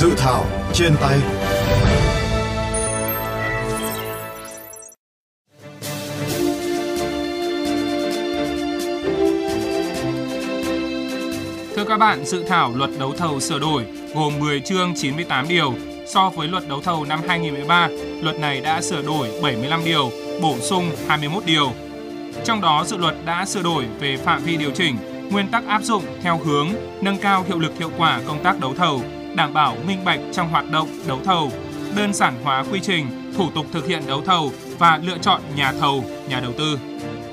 Dự thảo trên tay Thưa các bạn, dự thảo luật đấu thầu sửa đổi gồm 10 chương 98 điều. So với luật đấu thầu năm 2013, luật này đã sửa đổi 75 điều, bổ sung 21 điều. Trong đó, dự luật đã sửa đổi về phạm vi điều chỉnh, nguyên tắc áp dụng theo hướng nâng cao hiệu lực hiệu quả công tác đấu thầu, đảm bảo minh bạch trong hoạt động đấu thầu, đơn giản hóa quy trình, thủ tục thực hiện đấu thầu và lựa chọn nhà thầu, nhà đầu tư.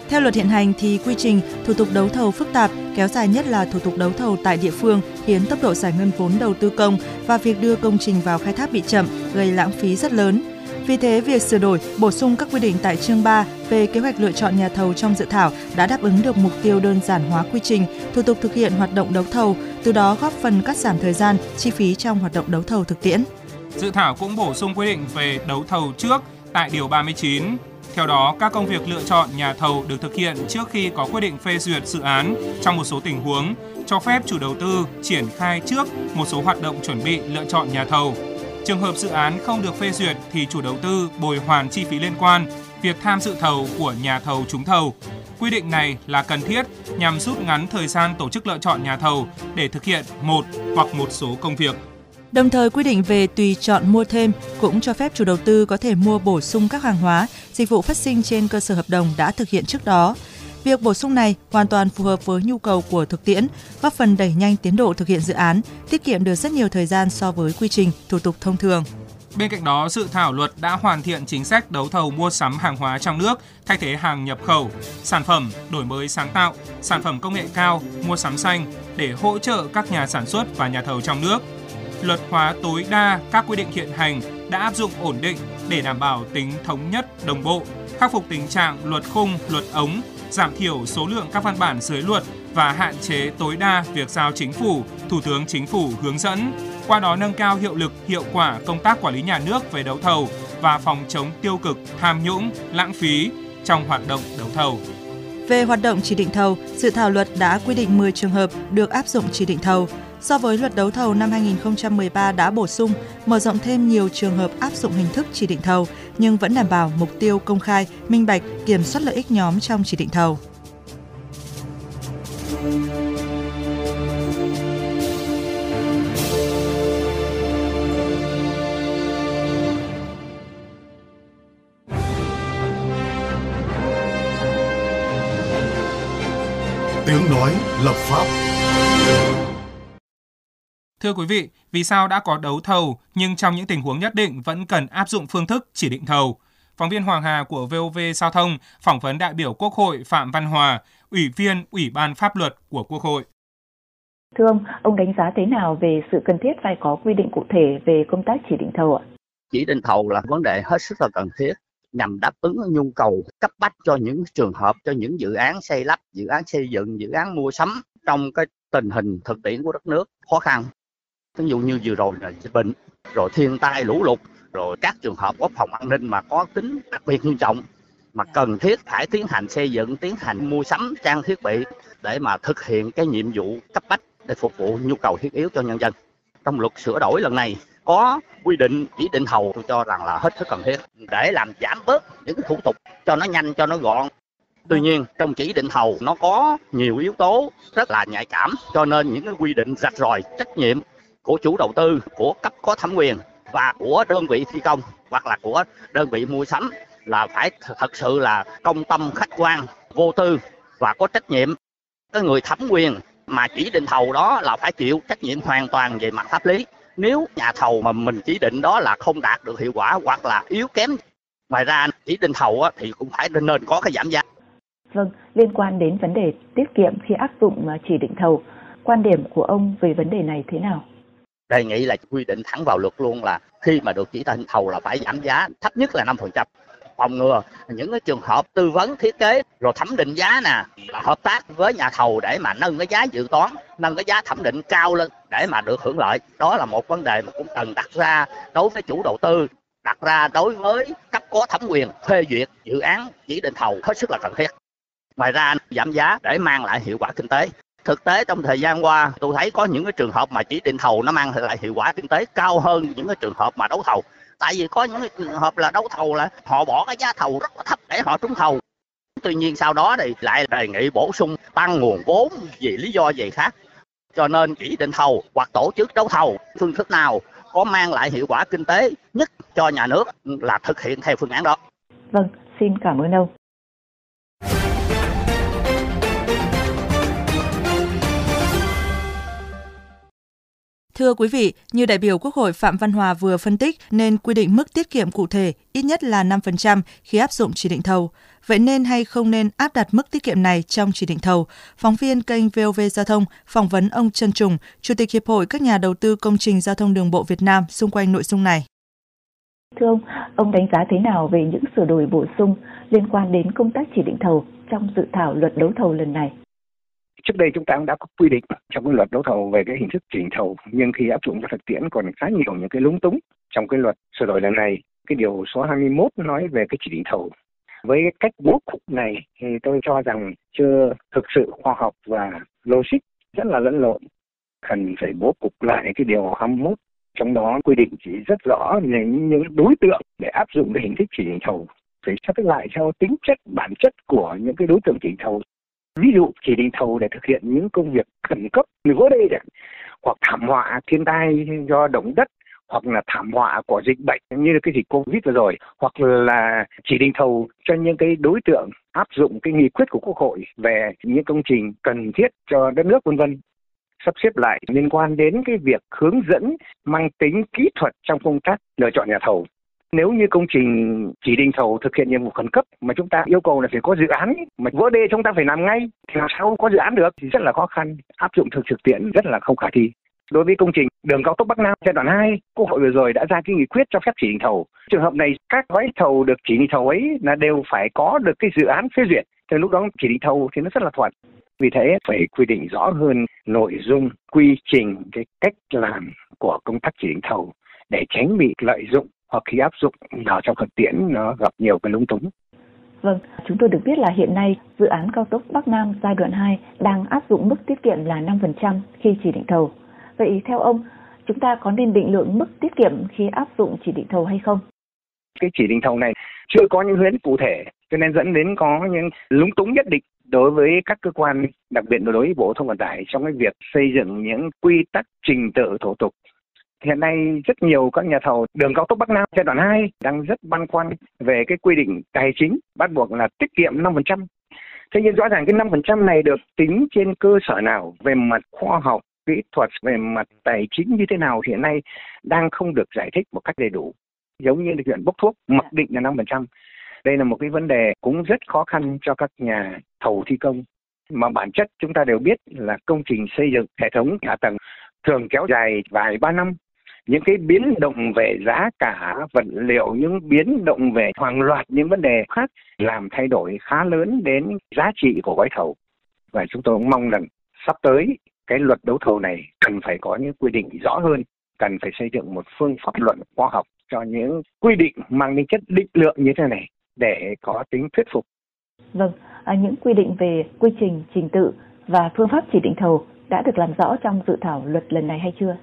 Theo luật hiện hành thì quy trình thủ tục đấu thầu phức tạp, kéo dài nhất là thủ tục đấu thầu tại địa phương khiến tốc độ giải ngân vốn đầu tư công và việc đưa công trình vào khai thác bị chậm, gây lãng phí rất lớn. Vì thế, việc sửa đổi, bổ sung các quy định tại chương 3 về kế hoạch lựa chọn nhà thầu trong dự thảo đã đáp ứng được mục tiêu đơn giản hóa quy trình, thủ tục thực hiện hoạt động đấu thầu, từ đó góp phần cắt giảm thời gian, chi phí trong hoạt động đấu thầu thực tiễn. Dự thảo cũng bổ sung quy định về đấu thầu trước tại điều 39 theo đó, các công việc lựa chọn nhà thầu được thực hiện trước khi có quyết định phê duyệt dự án trong một số tình huống, cho phép chủ đầu tư triển khai trước một số hoạt động chuẩn bị lựa chọn nhà thầu. Trường hợp dự án không được phê duyệt thì chủ đầu tư bồi hoàn chi phí liên quan, việc tham dự thầu của nhà thầu trúng thầu. Quy định này là cần thiết nhằm rút ngắn thời gian tổ chức lựa chọn nhà thầu để thực hiện một hoặc một số công việc. Đồng thời quy định về tùy chọn mua thêm cũng cho phép chủ đầu tư có thể mua bổ sung các hàng hóa, dịch vụ phát sinh trên cơ sở hợp đồng đã thực hiện trước đó. Việc bổ sung này hoàn toàn phù hợp với nhu cầu của thực tiễn, góp phần đẩy nhanh tiến độ thực hiện dự án, tiết kiệm được rất nhiều thời gian so với quy trình, thủ tục thông thường. Bên cạnh đó, dự thảo luật đã hoàn thiện chính sách đấu thầu mua sắm hàng hóa trong nước, thay thế hàng nhập khẩu, sản phẩm, đổi mới sáng tạo, sản phẩm công nghệ cao, mua sắm xanh để hỗ trợ các nhà sản xuất và nhà thầu trong nước – luật hóa tối đa các quy định hiện hành đã áp dụng ổn định để đảm bảo tính thống nhất, đồng bộ, khắc phục tình trạng luật khung, luật ống, giảm thiểu số lượng các văn bản dưới luật và hạn chế tối đa việc giao chính phủ, thủ tướng chính phủ hướng dẫn, qua đó nâng cao hiệu lực, hiệu quả công tác quản lý nhà nước về đấu thầu và phòng chống tiêu cực, tham nhũng, lãng phí trong hoạt động đấu thầu. Về hoạt động chỉ định thầu, dự thảo luật đã quy định 10 trường hợp được áp dụng chỉ định thầu, so với luật đấu thầu năm 2013 đã bổ sung, mở rộng thêm nhiều trường hợp áp dụng hình thức chỉ định thầu, nhưng vẫn đảm bảo mục tiêu công khai, minh bạch, kiểm soát lợi ích nhóm trong chỉ định thầu. Tiếng nói lập pháp Thưa quý vị, vì sao đã có đấu thầu nhưng trong những tình huống nhất định vẫn cần áp dụng phương thức chỉ định thầu? Phóng viên Hoàng Hà của VOV Giao thông phỏng vấn đại biểu Quốc hội Phạm Văn Hòa, Ủy viên Ủy ban Pháp luật của Quốc hội. Thưa ông, ông đánh giá thế nào về sự cần thiết phải có quy định cụ thể về công tác chỉ định thầu ạ? Chỉ định thầu là vấn đề hết sức là cần thiết nhằm đáp ứng nhu cầu cấp bách cho những trường hợp cho những dự án xây lắp, dự án xây dựng, dự án mua sắm trong cái tình hình thực tiễn của đất nước khó khăn. Ví dụ như vừa rồi là dịch bệnh rồi thiên tai lũ lụt rồi các trường hợp quốc phòng an ninh mà có tính đặc biệt nghiêm trọng mà cần thiết phải tiến hành xây dựng tiến hành mua sắm trang thiết bị để mà thực hiện cái nhiệm vụ cấp bách để phục vụ nhu cầu thiết yếu cho nhân dân. Trong luật sửa đổi lần này có quy định, chỉ định thầu tôi cho rằng là hết sức cần thiết. Để làm giảm bớt những thủ tục cho nó nhanh, cho nó gọn. Tuy nhiên, trong chỉ định thầu nó có nhiều yếu tố rất là nhạy cảm, cho nên những cái quy định rạch ròi trách nhiệm của chủ đầu tư, của cấp có thẩm quyền và của đơn vị thi công hoặc là của đơn vị mua sắm là phải thật sự là công tâm, khách quan, vô tư và có trách nhiệm. Cái người thẩm quyền mà chỉ định thầu đó là phải chịu trách nhiệm hoàn toàn về mặt pháp lý nếu nhà thầu mà mình chỉ định đó là không đạt được hiệu quả hoặc là yếu kém ngoài ra chỉ định thầu thì cũng phải nên có cái giảm giá. Vâng liên quan đến vấn đề tiết kiệm khi áp dụng chỉ định thầu quan điểm của ông về vấn đề này thế nào? Đề nghị là quy định thẳng vào luật luôn là khi mà được chỉ định thầu là phải giảm giá thấp nhất là 5% phòng ngừa những cái trường hợp tư vấn thiết kế rồi thẩm định giá nè là hợp tác với nhà thầu để mà nâng cái giá dự toán nâng cái giá thẩm định cao lên để mà được hưởng lợi đó là một vấn đề mà cũng cần đặt ra đối với chủ đầu tư đặt ra đối với cấp có thẩm quyền phê duyệt dự án chỉ định thầu hết sức là cần thiết ngoài ra giảm giá để mang lại hiệu quả kinh tế Thực tế trong thời gian qua, tôi thấy có những cái trường hợp mà chỉ định thầu nó mang lại hiệu quả kinh tế cao hơn những cái trường hợp mà đấu thầu. Tại vì có những cái trường hợp là đấu thầu là họ bỏ cái giá thầu rất là thấp để họ trúng thầu. Tuy nhiên sau đó thì lại đề nghị bổ sung tăng nguồn vốn vì lý do gì khác. Cho nên chỉ định thầu hoặc tổ chức đấu thầu phương thức nào có mang lại hiệu quả kinh tế nhất cho nhà nước là thực hiện theo phương án đó. Vâng, xin cảm ơn ông. Thưa quý vị, như đại biểu Quốc hội Phạm Văn Hòa vừa phân tích nên quy định mức tiết kiệm cụ thể ít nhất là 5% khi áp dụng chỉ định thầu. Vậy nên hay không nên áp đặt mức tiết kiệm này trong chỉ định thầu? Phóng viên kênh VOV Giao thông phỏng vấn ông Trần Trùng, Chủ tịch Hiệp hội các nhà đầu tư công trình giao thông đường bộ Việt Nam xung quanh nội dung này. Thưa ông, ông đánh giá thế nào về những sửa đổi bổ sung liên quan đến công tác chỉ định thầu trong dự thảo luật đấu thầu lần này? Trước đây chúng ta cũng đã có quy định trong cái luật đấu thầu về cái hình thức chỉ thầu, nhưng khi áp dụng cho thực tiễn còn khá nhiều những cái lúng túng trong cái luật sửa đổi lần này. Cái điều số 21 nói về cái chỉ định thầu. Với cái cách bố cục này thì tôi cho rằng chưa thực sự khoa học và logic rất là lẫn lộn. Cần phải bố cục lại cái điều 21 trong đó quy định chỉ rất rõ những những đối tượng để áp dụng cái hình thức chỉ định thầu phải xác định lại theo tính chất, bản chất của những cái đối tượng chỉ định thầu ví dụ chỉ định thầu để thực hiện những công việc khẩn cấp như vỡ đê chẳng, hoặc thảm họa thiên tai do động đất, hoặc là thảm họa của dịch bệnh như là cái dịch covid vừa rồi, hoặc là chỉ định thầu cho những cái đối tượng áp dụng cái nghị quyết của quốc hội về những công trình cần thiết cho đất nước, vân vân. Sắp xếp lại liên quan đến cái việc hướng dẫn, mang tính kỹ thuật trong công tác lựa chọn nhà thầu nếu như công trình chỉ định thầu thực hiện nhiệm vụ khẩn cấp mà chúng ta yêu cầu là phải có dự án mà vỡ đê chúng ta phải làm ngay thì làm sao có dự án được thì rất là khó khăn áp dụng thực thực tiễn rất là không khả thi đối với công trình đường cao tốc Bắc Nam giai đoạn 2, Quốc hội vừa rồi đã ra cái nghị quyết cho phép chỉ định thầu. Trường hợp này các gói thầu được chỉ định thầu ấy là đều phải có được cái dự án phê duyệt. Thì lúc đó chỉ định thầu thì nó rất là thuận. Vì thế phải quy định rõ hơn nội dung, quy trình, cái cách làm của công tác chỉ định thầu để tránh bị lợi dụng hoặc khi áp dụng vào trong thực tiễn nó gặp nhiều cái lúng túng. Vâng, chúng tôi được biết là hiện nay dự án cao tốc Bắc Nam giai đoạn 2 đang áp dụng mức tiết kiệm là 5% khi chỉ định thầu. Vậy theo ông, chúng ta có nên định lượng mức tiết kiệm khi áp dụng chỉ định thầu hay không? Cái chỉ định thầu này chưa có những hướng cụ thể, cho nên dẫn đến có những lúng túng nhất định đối với các cơ quan, đặc biệt đối với Bộ Thông Vận tải trong cái việc xây dựng những quy tắc trình tự thủ tục Hiện nay rất nhiều các nhà thầu đường cao tốc Bắc Nam giai đoạn 2 đang rất băn khoăn về cái quy định tài chính bắt buộc là tiết kiệm 5%. Thế nhưng rõ ràng cái 5% này được tính trên cơ sở nào về mặt khoa học, kỹ thuật, về mặt tài chính như thế nào hiện nay đang không được giải thích một cách đầy đủ. Giống như chuyện bốc thuốc mặc định là 5%. Đây là một cái vấn đề cũng rất khó khăn cho các nhà thầu thi công mà bản chất chúng ta đều biết là công trình xây dựng hệ thống hạ tầng thường kéo dài vài ba năm những cái biến động về giá cả vật liệu những biến động về hàng loạt những vấn đề khác làm thay đổi khá lớn đến giá trị của gói thầu và chúng tôi cũng mong rằng sắp tới cái luật đấu thầu này cần phải có những quy định rõ hơn cần phải xây dựng một phương pháp luận khoa học cho những quy định mang tính chất định lượng như thế này để có tính thuyết phục. Vâng, à, những quy định về quy trình, trình tự và phương pháp chỉ định thầu đã được làm rõ trong dự thảo luật lần này hay chưa?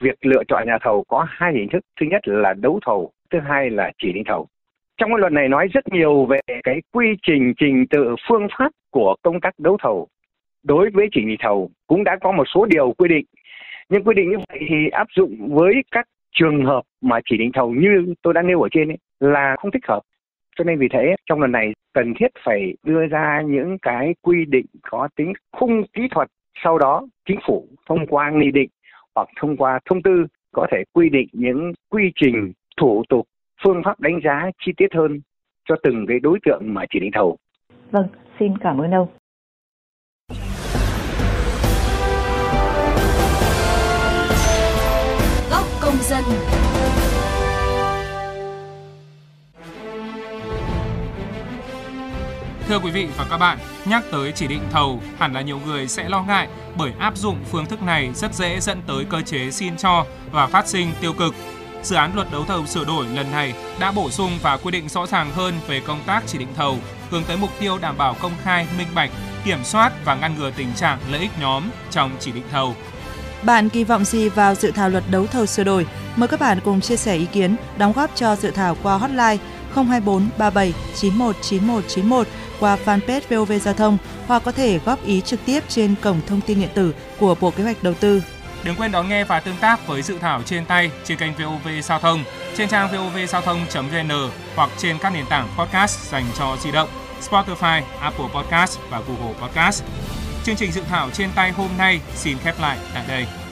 Việc lựa chọn nhà thầu có hai hình thức. Thứ nhất là đấu thầu thứ hai là chỉ định thầu. Trong cái luật này nói rất nhiều về cái quy trình trình tự phương pháp của công tác đấu thầu. Đối với chỉ định thầu cũng đã có một số điều quy định. Nhưng quy định như vậy thì áp dụng với các trường hợp mà chỉ định thầu như tôi đã nêu ở trên ấy, là không thích hợp. Cho nên vì thế trong lần này cần thiết phải đưa ra những cái quy định có tính khung kỹ thuật. Sau đó chính phủ thông qua nghị định hoặc thông qua thông tư có thể quy định những quy trình thủ tục phương pháp đánh giá chi tiết hơn cho từng cái đối tượng mà chỉ định thầu. Vâng, xin cảm ơn ông. Thưa quý vị và các bạn, nhắc tới chỉ định thầu, hẳn là nhiều người sẽ lo ngại bởi áp dụng phương thức này rất dễ dẫn tới cơ chế xin cho và phát sinh tiêu cực. Dự án luật đấu thầu sửa đổi lần này đã bổ sung và quy định rõ ràng hơn về công tác chỉ định thầu, hướng tới mục tiêu đảm bảo công khai, minh bạch, kiểm soát và ngăn ngừa tình trạng lợi ích nhóm trong chỉ định thầu. Bạn kỳ vọng gì vào dự thảo luật đấu thầu sửa đổi? Mời các bạn cùng chia sẻ ý kiến, đóng góp cho dự thảo qua hotline 024 37 91 91 91 qua fanpage VOV Giao thông hoặc có thể góp ý trực tiếp trên cổng thông tin điện tử của Bộ Kế hoạch Đầu tư. Đừng quên đón nghe và tương tác với dự thảo trên tay trên kênh VOV Giao thông, trên trang vovgiao thông.vn hoặc trên các nền tảng podcast dành cho di động, Spotify, Apple Podcast và Google Podcast. Chương trình dự thảo trên tay hôm nay xin khép lại tại đây.